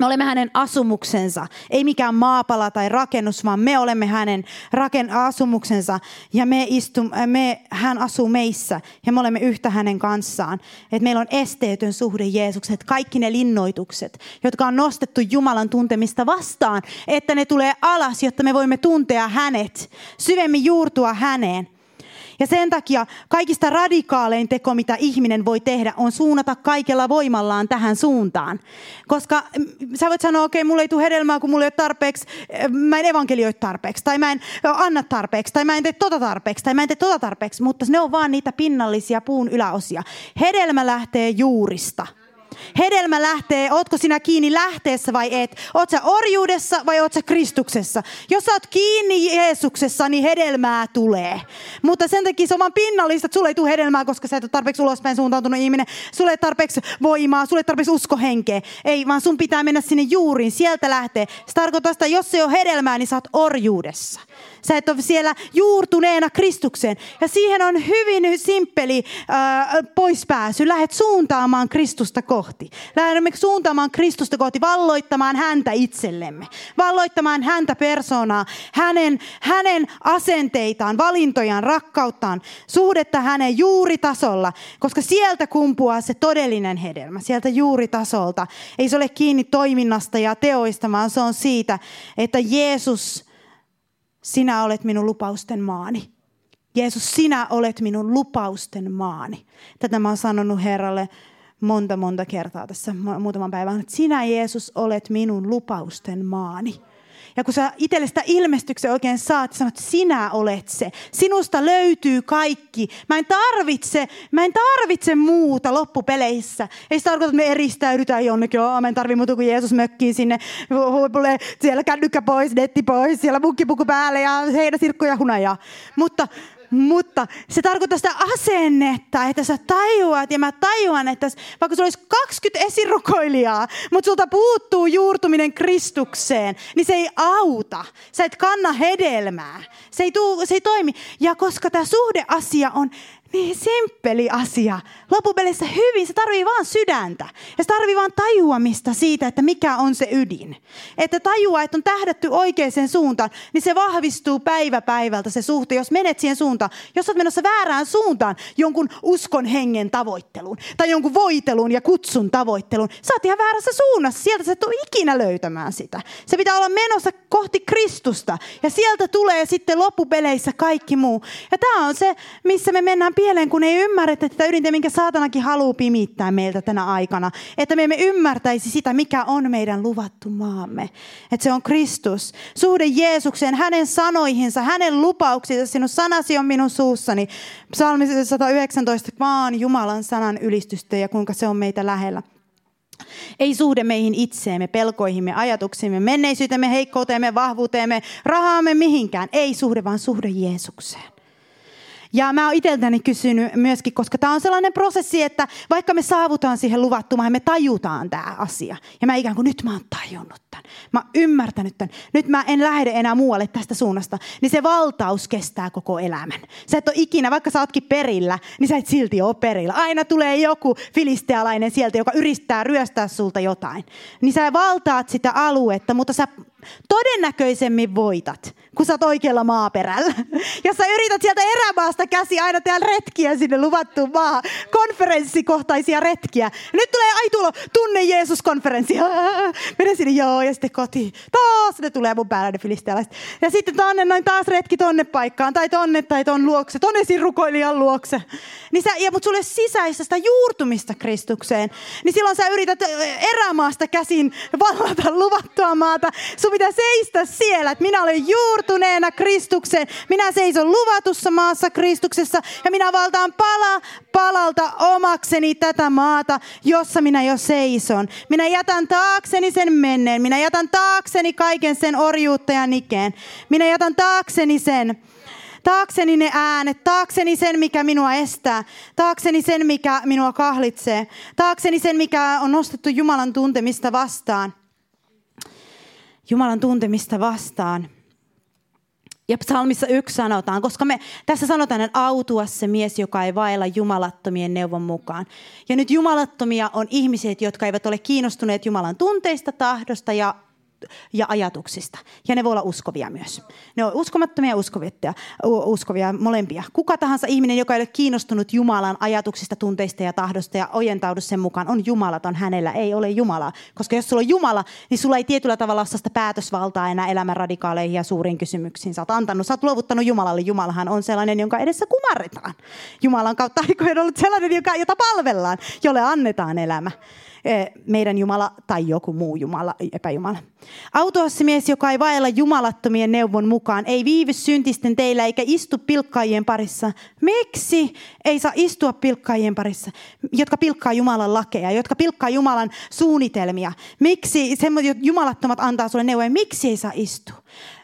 Me olemme hänen asumuksensa, ei mikään maapala tai rakennus, vaan me olemme hänen raken asumuksensa ja me istu, me, hän asuu meissä ja me olemme yhtä hänen kanssaan. Et meillä on esteetön suhde Jeesukset, kaikki ne linnoitukset, jotka on nostettu Jumalan tuntemista vastaan, että ne tulee alas, jotta me voimme tuntea hänet, syvemmin juurtua häneen. Ja sen takia kaikista radikaalein teko, mitä ihminen voi tehdä, on suunnata kaikella voimallaan tähän suuntaan. Koska mm, sä voit sanoa, okei, okay, mulla ei tule hedelmää, kun mulla ei ole tarpeeksi, eh, mä en evankelioi tarpeeksi, tai mä en anna tarpeeksi, tai mä en tee tota tarpeeksi, tai mä en tee tota tarpeeksi, mutta ne on vaan niitä pinnallisia puun yläosia. Hedelmä lähtee juurista. Hedelmä lähtee, ootko sinä kiinni lähteessä vai et? Oot sä orjuudessa vai oot sä Kristuksessa? Jos sä oot kiinni Jeesuksessa, niin hedelmää tulee. Mutta sen takia se on vaan pinnallista, että sulle ei tule hedelmää, koska sä et ole tarpeeksi ulospäin suuntautunut ihminen. Sulle ei tarpeeksi voimaa, sulle ei tarpeeksi uskohenkeä. Ei, vaan sun pitää mennä sinne juuriin, sieltä lähtee. Se tarkoittaa sitä, jos se ei ole hedelmää, niin sä oot orjuudessa. Sä et ole siellä juurtuneena Kristukseen. Ja siihen on hyvin simppeli äh, poispääsy. Lähet suuntaamaan Kristusta kohti. Lähdemme suuntaamaan Kristusta kohti, valloittamaan häntä itsellemme. Valloittamaan häntä persoonaa, hänen, hänen asenteitaan, valintojaan, rakkauttaan, suhdetta hänen juuritasolla. Koska sieltä kumpuaa se todellinen hedelmä, sieltä juuritasolta. Ei se ole kiinni toiminnasta ja teoista, vaan se on siitä, että Jeesus sinä olet minun lupausten maani. Jeesus, sinä olet minun lupausten maani. Tätä mä oon sanonut Herralle monta monta kertaa tässä muutaman päivän. Sinä Jeesus olet minun lupausten maani. Ja kun sä itselle sitä ilmestyksen oikein saat, sanot, että sinä olet se. Sinusta löytyy kaikki. Mä en tarvitse, mä en tarvitse muuta loppupeleissä. Ei se tarkoita, että me eristäydytään jonnekin. Joo, mä en tarvitse muuta kuin Jeesus mökkiin sinne. Huipulle, siellä kännykkä pois, netti pois, siellä mukkipuku päälle ja heinäsirkkoja hunajaa. Mutta mutta se tarkoittaa sitä asennetta, että sä tajuat ja mä tajuan, että vaikka sulla olisi 20 esirukoilijaa, mutta sulta puuttuu juurtuminen Kristukseen, niin se ei auta. Sä et kanna hedelmää. Se ei, tuu, se ei toimi. Ja koska tämä suhdeasia on niin simppeli asia. Loppupeleissä hyvin, se tarvii vaan sydäntä. Ja se tarvii vaan tajuamista siitä, että mikä on se ydin. Että tajua, että on tähdätty oikeaan suuntaan, niin se vahvistuu päivä päivältä se suhte, jos menet siihen suuntaan. Jos olet menossa väärään suuntaan jonkun uskon hengen tavoitteluun, tai jonkun voitelun ja kutsun tavoitteluun, sä oot ihan väärässä suunnassa. Sieltä sä et ole ikinä löytämään sitä. Se pitää olla menossa kohti Kristusta. Ja sieltä tulee sitten loppupeleissä kaikki muu. Ja tämä on se, missä me mennään pieleen, kun ei ymmärretä tätä ydintä, minkä saatanakin haluaa pimittää meiltä tänä aikana. Että me emme ymmärtäisi sitä, mikä on meidän luvattu maamme. Että se on Kristus. Suhde Jeesukseen, hänen sanoihinsa, hänen lupauksinsa. Sinun sanasi on minun suussani. Psalmi 119, vaan Jumalan sanan ylistystä ja kuinka se on meitä lähellä. Ei suhde meihin itseemme, pelkoihimme, ajatuksimme, menneisyytemme, heikkouteemme, vahvuuteemme, rahaamme mihinkään. Ei suhde, vaan suhde Jeesukseen. Ja mä oon itseltäni kysynyt myöskin, koska tämä on sellainen prosessi, että vaikka me saavutaan siihen luvattumaan, me tajutaan tämä asia. Ja mä ikään kuin nyt mä oon tajunnut tämän. Mä oon ymmärtänyt tämän. Nyt mä en lähde enää muualle tästä suunnasta. Niin se valtaus kestää koko elämän. Sä et ole ikinä, vaikka sä ootkin perillä, niin sä et silti ole perillä. Aina tulee joku filistealainen sieltä, joka yrittää ryöstää sulta jotain. Niin sä valtaat sitä aluetta, mutta sä todennäköisemmin voitat, kun sä oot oikealla maaperällä. [LAUGHS] Ja sä yrität sieltä erämaasta käsi aina tehdä retkiä sinne luvattuun maahan, konferenssikohtaisia retkiä. Nyt tulee, ai tulo, tunne Jeesus-konferenssi. [LAUGHS] Mene sinne, joo, ja sitten kotiin. Taas ne tulee mun päällä ne filistealaiset. Ja sitten tonne, noin taas retki tonne paikkaan, tai tonne, tai ton luokse, tonne rukoilijan luokse. Niin sä, ja mut sulle sisäistä sitä juurtumista Kristukseen. Niin silloin sä yrität erämaasta käsin vallata luvattua maata. Sun pitää seistä siellä, että minä olen juurtuneena Kristukseen. Minä seison luvatussa maassa Kristuksessa ja minä valtaan pala palalta omakseni tätä maata, jossa minä jo seison. Minä jätän taakseni sen menneen. Minä jätän taakseni kaiken sen orjuutta ja nikeen. Minä jätän taakseni sen taakseni ne äänet, taakseni sen, mikä minua estää, taakseni sen, mikä minua kahlitsee, taakseni sen, mikä on nostettu Jumalan tuntemista vastaan. Jumalan tuntemista vastaan. Ja psalmissa yksi sanotaan, koska me tässä sanotaan, että autua se mies, joka ei vailla jumalattomien neuvon mukaan. Ja nyt jumalattomia on ihmiset, jotka eivät ole kiinnostuneet Jumalan tunteista, tahdosta ja ja ajatuksista. Ja ne voi olla uskovia myös. Ne on uskomattomia ja uskovia, molempia. Kuka tahansa ihminen, joka ei ole kiinnostunut Jumalan ajatuksista, tunteista ja tahdosta ja ojentaudu sen mukaan, on jumalaton. Hänellä ei ole Jumalaa. Koska jos sulla on Jumala, niin sulla ei tietyllä tavalla ole sitä päätösvaltaa enää elämän radikaaleihin ja suuriin kysymyksiin. Sä oot antanut, sä oot luovuttanut Jumalalle. Jumalahan on sellainen, jonka edessä kumarretaan. Jumalan kautta aikojen ollut sellainen, jota palvellaan, jolle annetaan elämä. Meidän Jumala tai joku muu Jumala, epäjumala. Autoassa mies, joka ei vailla jumalattomien neuvon mukaan, ei viivy syntisten teillä eikä istu pilkkaajien parissa. Miksi ei saa istua pilkkaajien parissa, jotka pilkkaa Jumalan lakeja, jotka pilkkaa Jumalan suunnitelmia? Miksi semmoiset jumalattomat antaa sulle neuvoja? Miksi ei saa istua?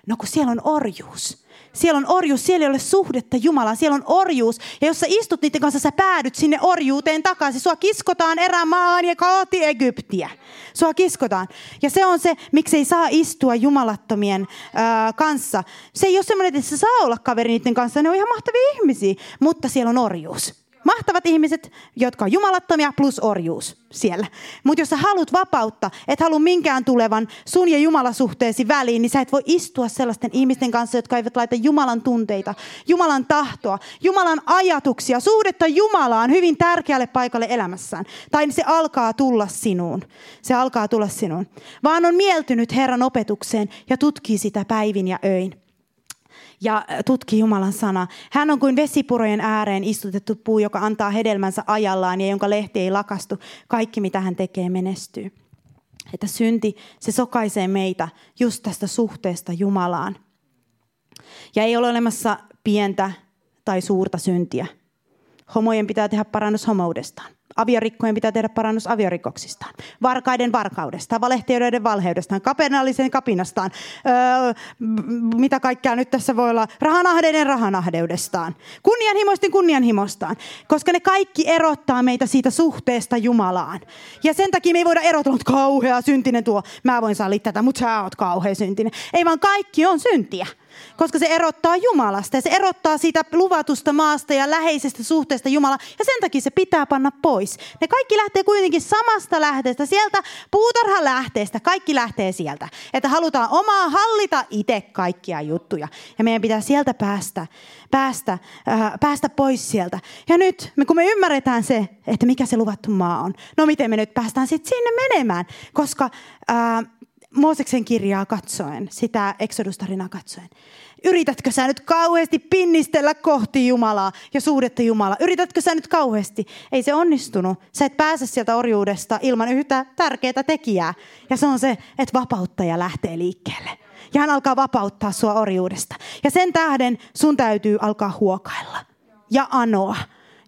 No kun siellä on orjuus. Siellä on orjuus, siellä ei ole suhdetta Jumalaan, siellä on orjuus. Ja jos sä istut niiden kanssa, sä päädyt sinne orjuuteen takaisin. Sua kiskotaan erämaan ja kaoti Egyptiä. Sua kiskotaan. Ja se on se, miksi ei saa istua jumalattomien äh, kanssa. Se ei ole semmoinen, että sä saa olla kaveri niiden kanssa. Ne on ihan mahtavia ihmisiä, mutta siellä on orjuus. Mahtavat ihmiset, jotka on jumalattomia plus orjuus siellä. Mutta jos sä haluat vapautta, et halua minkään tulevan sun ja Jumalasuhteesi väliin, niin sä et voi istua sellaisten ihmisten kanssa, jotka eivät laita Jumalan tunteita, Jumalan tahtoa, Jumalan ajatuksia, suhdetta Jumalaan hyvin tärkeälle paikalle elämässään. Tai se alkaa tulla sinuun. Se alkaa tulla sinuun. Vaan on mieltynyt Herran opetukseen ja tutkii sitä päivin ja öin ja tutki Jumalan sana. Hän on kuin vesipurojen ääreen istutettu puu, joka antaa hedelmänsä ajallaan ja jonka lehti ei lakastu. Kaikki, mitä hän tekee, menestyy. Että synti, se sokaisee meitä just tästä suhteesta Jumalaan. Ja ei ole olemassa pientä tai suurta syntiä. Homojen pitää tehdä parannus homoudestaan. Aviorikkojen pitää tehdä parannus aviorikoksistaan. Varkaiden varkaudesta, valehtijoiden valheudestaan, kapinallisen kapinastaan. Öö, mitä kaikkea nyt tässä voi olla? Rahanahdeiden rahanahdeudestaan. Kunnianhimoisten kunnianhimostaan. Koska ne kaikki erottaa meitä siitä suhteesta Jumalaan. Ja sen takia me ei voida erotella, että kauhea syntinen tuo. Mä voin sallia tätä, mutta sä oot kauhea syntinen. Ei vaan kaikki on syntiä. Koska se erottaa Jumalasta ja se erottaa siitä luvatusta maasta ja läheisestä suhteesta Jumalaan. Ja sen takia se pitää panna pois. Ne kaikki lähtee kuitenkin samasta lähteestä, sieltä puutarhan lähteestä. Kaikki lähtee sieltä. Että halutaan omaa hallita itse kaikkia juttuja. Ja meidän pitää sieltä päästä, päästä, äh, päästä pois sieltä. Ja nyt, kun me ymmärretään se, että mikä se luvattu maa on. No miten me nyt päästään sitten sinne menemään? Koska... Äh, Mooseksen kirjaa katsoen, sitä Exodus-tarinaa katsoen. Yritätkö sä nyt kauheasti pinnistellä kohti Jumalaa ja suhdetta Jumalaa? Yritätkö sä nyt kauheasti? Ei se onnistunut. Sä et pääse sieltä orjuudesta ilman yhtä tärkeää tekijää. Ja se on se, että vapauttaja lähtee liikkeelle. Ja hän alkaa vapauttaa sua orjuudesta. Ja sen tähden sun täytyy alkaa huokailla ja anoa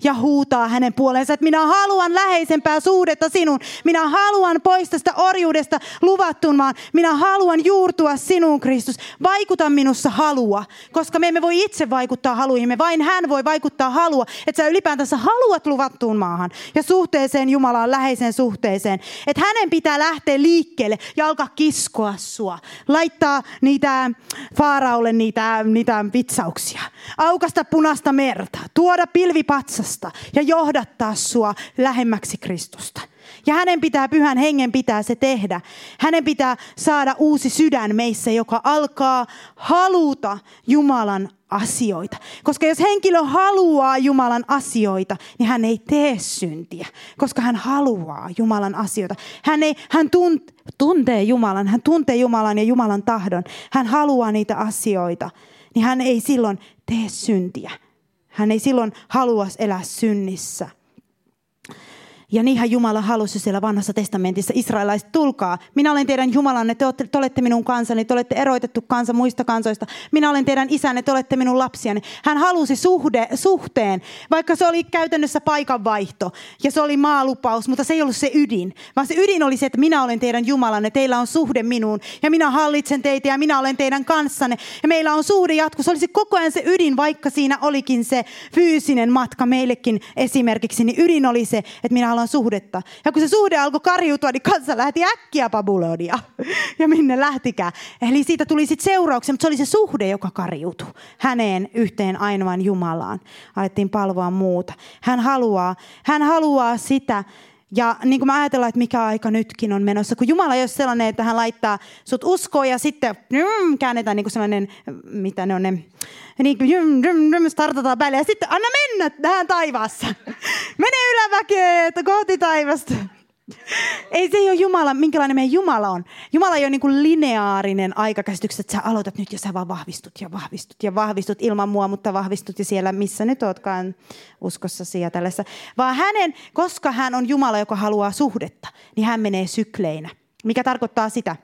ja huutaa hänen puoleensa, että minä haluan läheisempää suhdetta sinun. Minä haluan pois tästä orjuudesta luvattun maan. Minä haluan juurtua sinuun, Kristus. Vaikuta minussa halua, koska me emme voi itse vaikuttaa haluihimme. Vain hän voi vaikuttaa halua, että sä ylipäätänsä haluat luvattuun maahan ja suhteeseen Jumalaan, läheiseen suhteeseen. Että hänen pitää lähteä liikkeelle ja alkaa kiskoa sua. Laittaa niitä Faaraulle niitä, niitä vitsauksia. Aukasta punasta merta. Tuoda pilvipatsasta Kristusta ja johdattaa sua lähemmäksi Kristusta. Ja hänen pitää, pyhän hengen pitää se tehdä. Hänen pitää saada uusi sydän meissä, joka alkaa haluta Jumalan asioita. Koska jos henkilö haluaa Jumalan asioita, niin hän ei tee syntiä, koska hän haluaa Jumalan asioita. Hän, ei, hän tunt, tuntee Jumalan, hän tuntee Jumalan ja Jumalan tahdon. Hän haluaa niitä asioita, niin hän ei silloin tee syntiä. Hän ei silloin halua elää synnissä. Ja niinhän Jumala halusi siellä vanhassa testamentissa, israelaiset, tulkaa. Minä olen teidän Jumalanne, te olette, te olette minun kansani, te olette eroitettu kansa muista kansoista. Minä olen teidän isänne, te olette minun lapsiani. Hän halusi suhde, suhteen, vaikka se oli käytännössä paikanvaihto ja se oli maalupaus, mutta se ei ollut se ydin. Vaan se ydin oli se, että minä olen teidän Jumalanne, teillä on suhde minuun ja minä hallitsen teitä ja minä olen teidän kanssanne. Ja meillä on suhde jatko. Se olisi koko ajan se ydin, vaikka siinä olikin se fyysinen matka meillekin esimerkiksi, niin ydin oli se, että minä haluan suhdetta. Ja kun se suhde alkoi karjutua, niin kansa lähti äkkiä Babylonia. [LAUGHS] Ja minne lähtikään. Eli siitä tuli sitten seurauksia, mutta se oli se suhde, joka karjutui häneen yhteen ainoan Jumalaan. Alettiin palvoa muuta. Hän haluaa, hän haluaa sitä, ja niin kuin me ajatellaan, että mikä aika nytkin on menossa, kun Jumala ei ole sellainen, että hän laittaa sut uskoon ja sitten mm, käännetään niin kuin sellainen, mitä ne on ne, niin kuin jym, jym, jym, startataan päälle ja sitten anna mennä tähän taivaassa. [LAUGHS] Mene yläväkeen, kohti taivasta. Ei se ei ole Jumala, minkälainen meidän Jumala on. Jumala ei ole niin kuin lineaarinen aikakäsitys, että sä aloitat nyt ja sä vaan vahvistut ja vahvistut ja vahvistut ilman mua, mutta vahvistut ja siellä, missä nyt ootkaan uskossa ja tällaisessa. Vaan hänen, koska hän on Jumala, joka haluaa suhdetta, niin hän menee sykleinä. Mikä tarkoittaa sitä,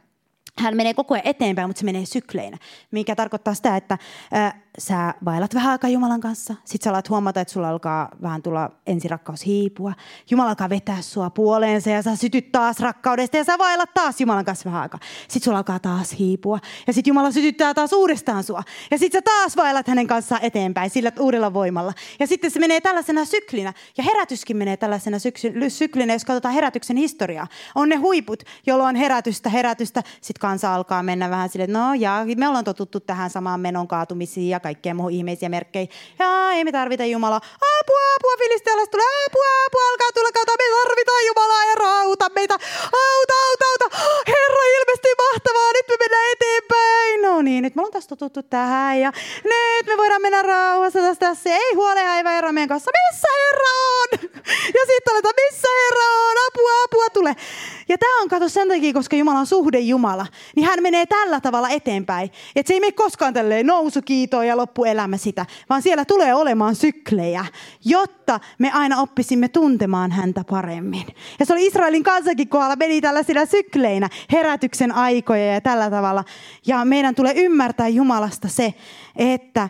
hän menee koko ajan eteenpäin, mutta se menee sykleinä, mikä tarkoittaa sitä, että äh, sä vaellat vähän aikaa Jumalan kanssa, sit sä alat huomata, että sulla alkaa vähän tulla ensirakkaus hiipua. Jumala alkaa vetää sua puoleensa ja sä sytyt taas rakkaudesta ja sä vaellat taas Jumalan kanssa vähän aikaa. Sitten sulla alkaa taas hiipua ja sitten Jumala sytyttää taas uudestaan sua. Ja sitten sä taas vaellat hänen kanssaan eteenpäin sillä uudella voimalla. Ja sitten se menee tällaisena syklinä ja herätyskin menee tällaisena syklinä, jos katsotaan herätyksen historiaa. On ne huiput, jolloin herätystä, herätystä. Sitten kansa alkaa mennä vähän silleen, no ja me ollaan totuttu tähän samaan menon kaatumisiin ja kaikkea muuhun ihmeisiä merkkejä. Ja ei me tarvita Jumalaa. Apua, apua, filistealaiset tulee. Apua, apua, alkaa tulla kautta. Me tarvitaan Jumalaa ja rauta meitä. Auta, auta, auta. Herra, ilmeisesti mahtavaa. Nyt me mennään eteenpäin. No niin, nyt me ollaan taas totuttu tähän. Ja nyt me voidaan mennä rauhassa tästä. Tässä ei huole aivan Herra meidän kanssa. Missä Herra on? Ja sitten aletaan, missä Herra on? Apua, apua, tule. Ja tämä on kato sen takia, koska Jumala on suhde Jumala. Niin hän menee tällä tavalla eteenpäin. Että se ei mene koskaan tälleen nousukiitoon ja loppuelämä sitä, vaan siellä tulee olemaan syklejä, jotta me aina oppisimme tuntemaan häntä paremmin. Ja se oli Israelin kansakin kohdalla, meni tällaisilla sykleinä, herätyksen aikoja ja tällä tavalla. Ja meidän tulee ymmärtää Jumalasta se, että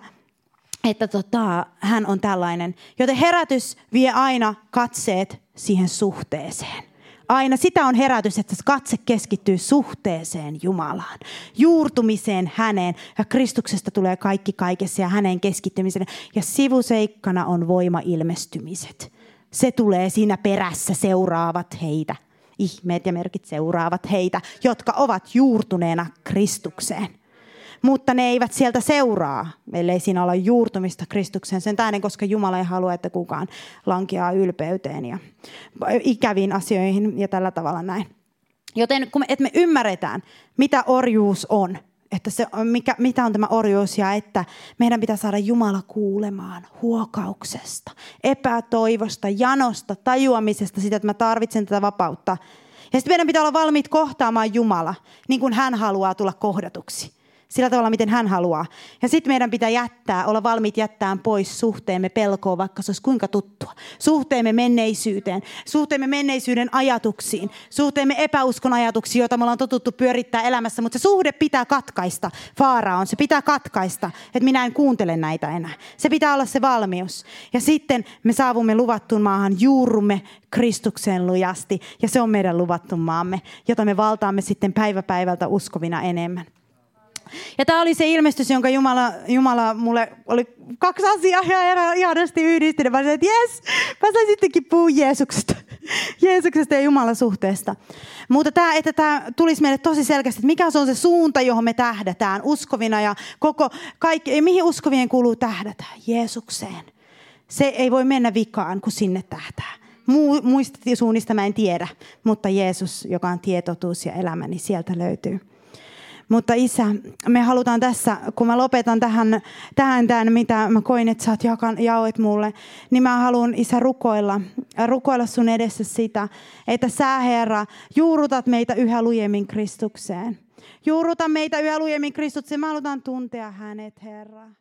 että tota, hän on tällainen. Joten herätys vie aina katseet siihen suhteeseen aina sitä on herätys, että katse keskittyy suhteeseen Jumalaan, juurtumiseen häneen ja Kristuksesta tulee kaikki kaikessa ja hänen keskittymiseen. Ja sivuseikkana on voima-ilmestymiset. Se tulee siinä perässä, seuraavat heitä. Ihmeet ja merkit seuraavat heitä, jotka ovat juurtuneena Kristukseen. Mutta ne eivät sieltä seuraa, ellei siinä ole juurtumista Kristukseen. Sen tähden, koska Jumala ei halua, että kukaan lankeaa ylpeyteen ja ikäviin asioihin ja tällä tavalla näin. Joten kun me, että me ymmärretään, mitä orjuus on, että se, mikä, mitä on tämä orjuus ja että meidän pitää saada Jumala kuulemaan huokauksesta, epätoivosta, janosta, tajuamisesta, sitä, että mä tarvitsen tätä vapautta. Ja sitten meidän pitää olla valmiit kohtaamaan Jumala, niin kuin hän haluaa tulla kohdatuksi sillä tavalla, miten hän haluaa. Ja sitten meidän pitää jättää, olla valmiit jättämään pois suhteemme pelkoon, vaikka se olisi kuinka tuttua. Suhteemme menneisyyteen, suhteemme menneisyyden ajatuksiin, suhteemme epäuskon ajatuksiin, joita me ollaan totuttu pyörittää elämässä. Mutta se suhde pitää katkaista. Vaara on, se pitää katkaista, että minä en kuuntele näitä enää. Se pitää olla se valmius. Ja sitten me saavumme luvattuun maahan, juurumme Kristukseen lujasti. Ja se on meidän luvattu maamme, jota me valtaamme sitten päivä päivältä uskovina enemmän. Ja tämä oli se ilmestys, jonka Jumala, Jumala mulle oli kaksi asiaa ja ihanasti yhdistynyt. Mä sanoin, että jes, mä sain sittenkin puhua Jeesuksesta. [LAUGHS] Jeesuksesta ja Jumalan suhteesta. Mutta tämä, että tämä tulisi meille tosi selkeästi, että mikä on se suunta, johon me tähdätään uskovina ja koko, kaikki, ja mihin uskovien kuuluu tähdätä? Jeesukseen. Se ei voi mennä vikaan, kun sinne tähtää. muista suunnista mä en tiedä, mutta Jeesus, joka on tietotuus ja elämä, niin sieltä löytyy. Mutta isä, me halutaan tässä, kun mä lopetan tähän, tähän tämän, mitä mä koin, että sä jakan, jaoit mulle, niin mä haluan isä rukoilla, rukoilla sun edessä sitä, että sä Herra juurutat meitä yhä lujemmin Kristukseen. Juuruta meitä yhä lujemmin Kristukseen. Mä halutaan tuntea hänet, Herra.